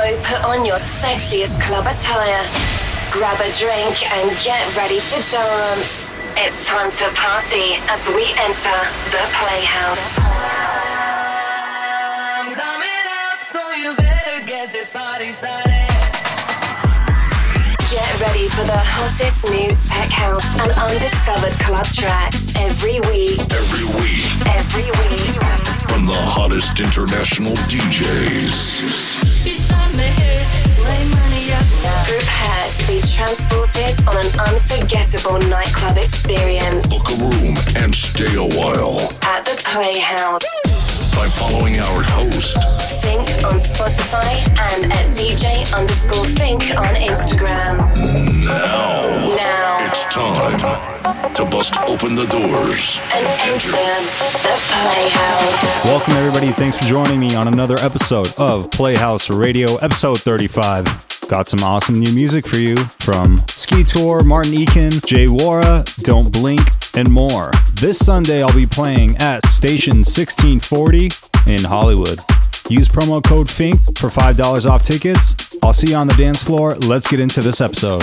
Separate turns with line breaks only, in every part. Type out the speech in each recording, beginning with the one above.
So put on your sexiest club attire, grab a drink, and get ready to dance. It's time to party as we enter the Playhouse.
I'm coming up, so you better get this party started.
Get ready for the hottest new tech house and undiscovered club tracks every week.
Every week.
Every week.
From the hottest international DJs.
Prepare to be transported on an unforgettable nightclub experience.
Book a room and stay a while.
At the Playhouse.
By following our host.
Fink on Spotify and at DJ underscore Fink on Instagram.
Now.
Now. It's
time to bust open the doors
and enter the Playhouse.
Welcome, everybody. Thanks for joining me on another episode of Playhouse Radio, episode 35. Got some awesome new music for you from Ski Tour, Martin Ikin, J Worra, Don't Blink, and more. This Sunday, I'll be playing at Station 1640 in Hollywood. Use promo code FINK for $5 off tickets. I'll see you on the dance floor. Let's get into this episode.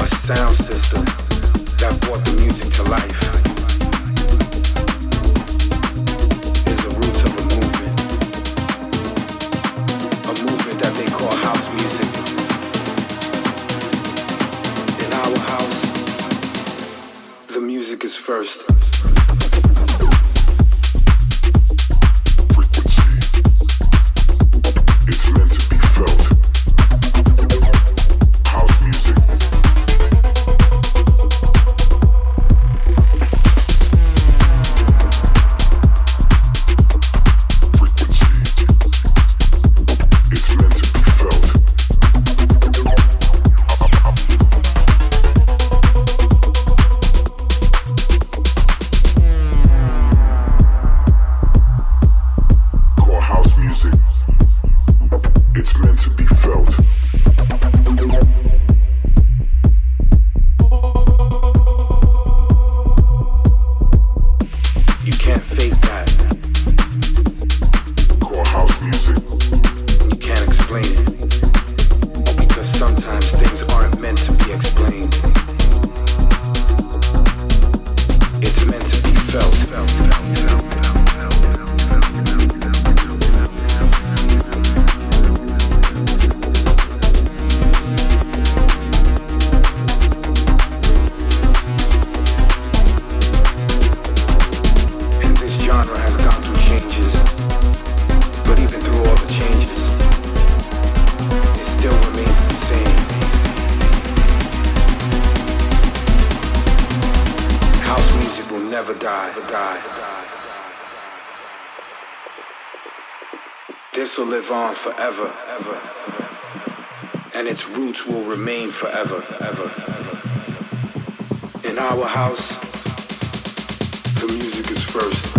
a sound system that brought the music to life. Is the roots of a movement, a movement that they call house music. In our house, the music is first.
It's meant to be.
This will live on forever, ever, and its roots will remain forever, ever. In our house, the music is first.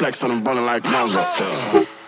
flex and I'm ballin' like Moses.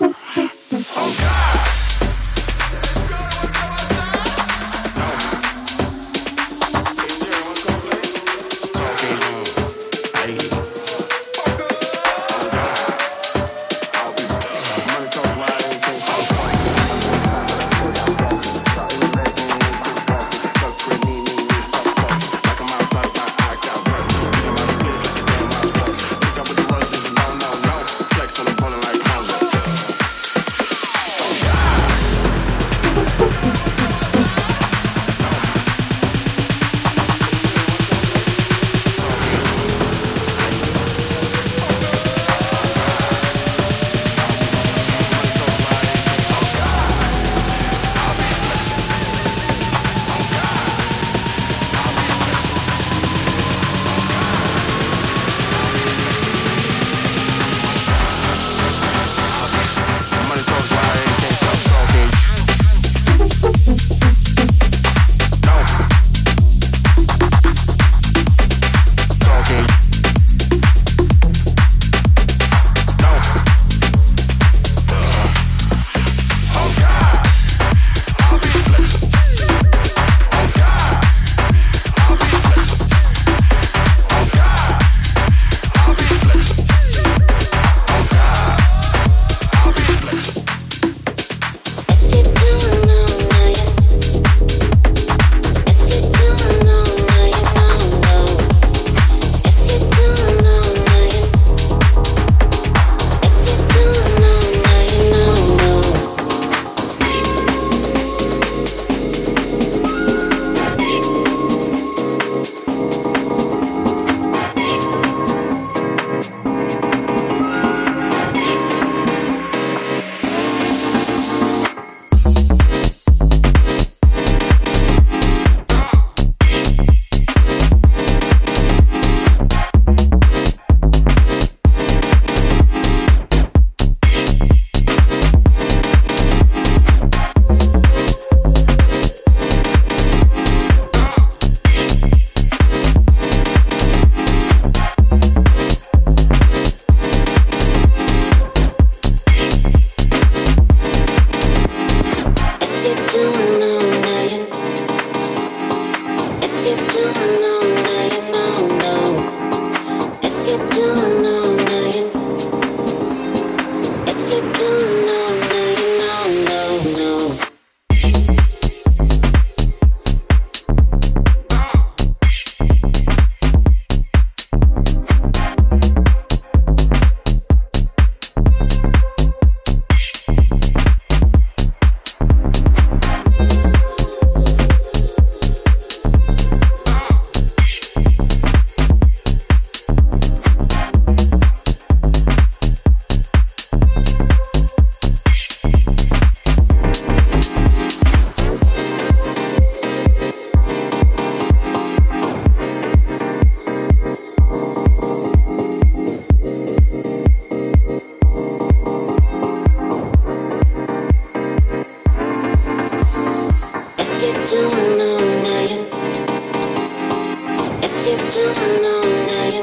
know, now you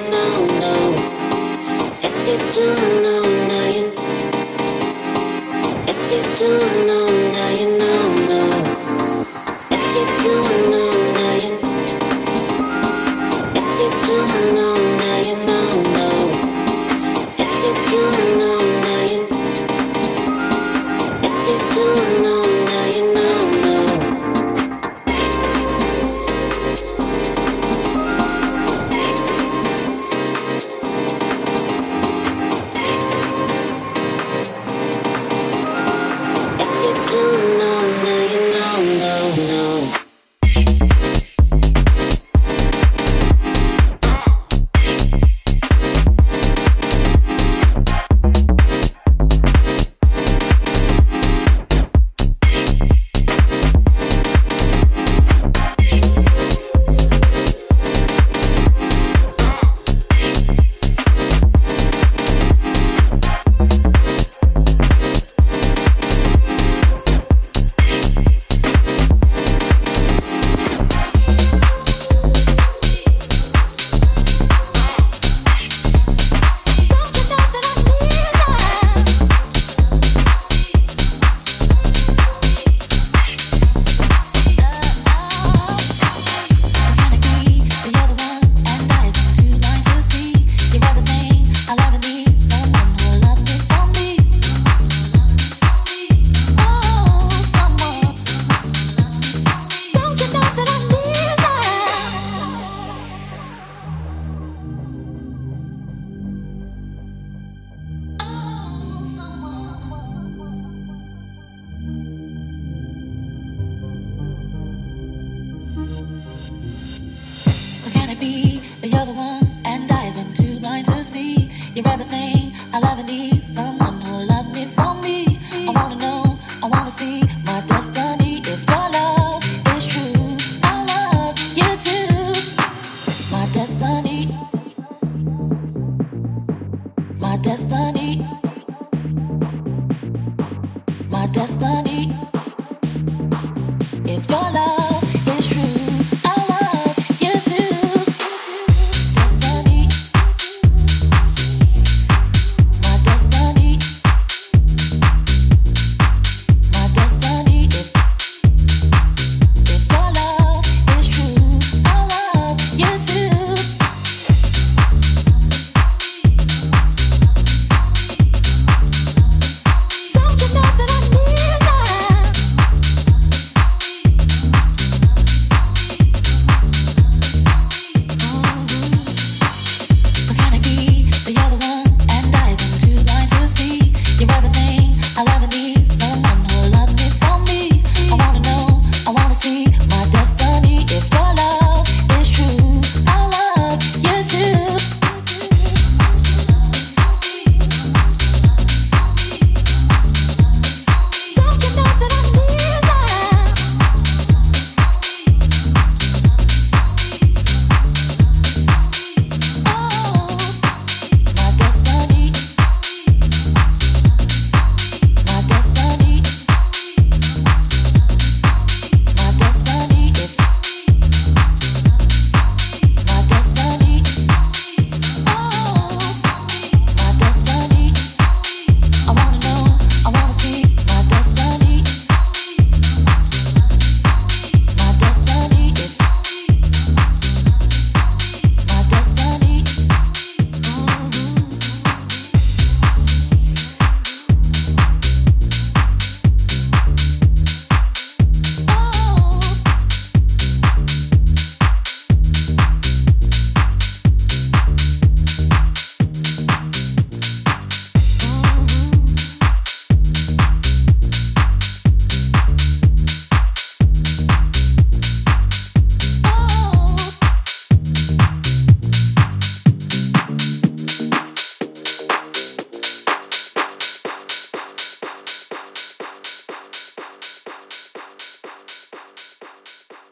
know. If you don't know, now you. If you don't know.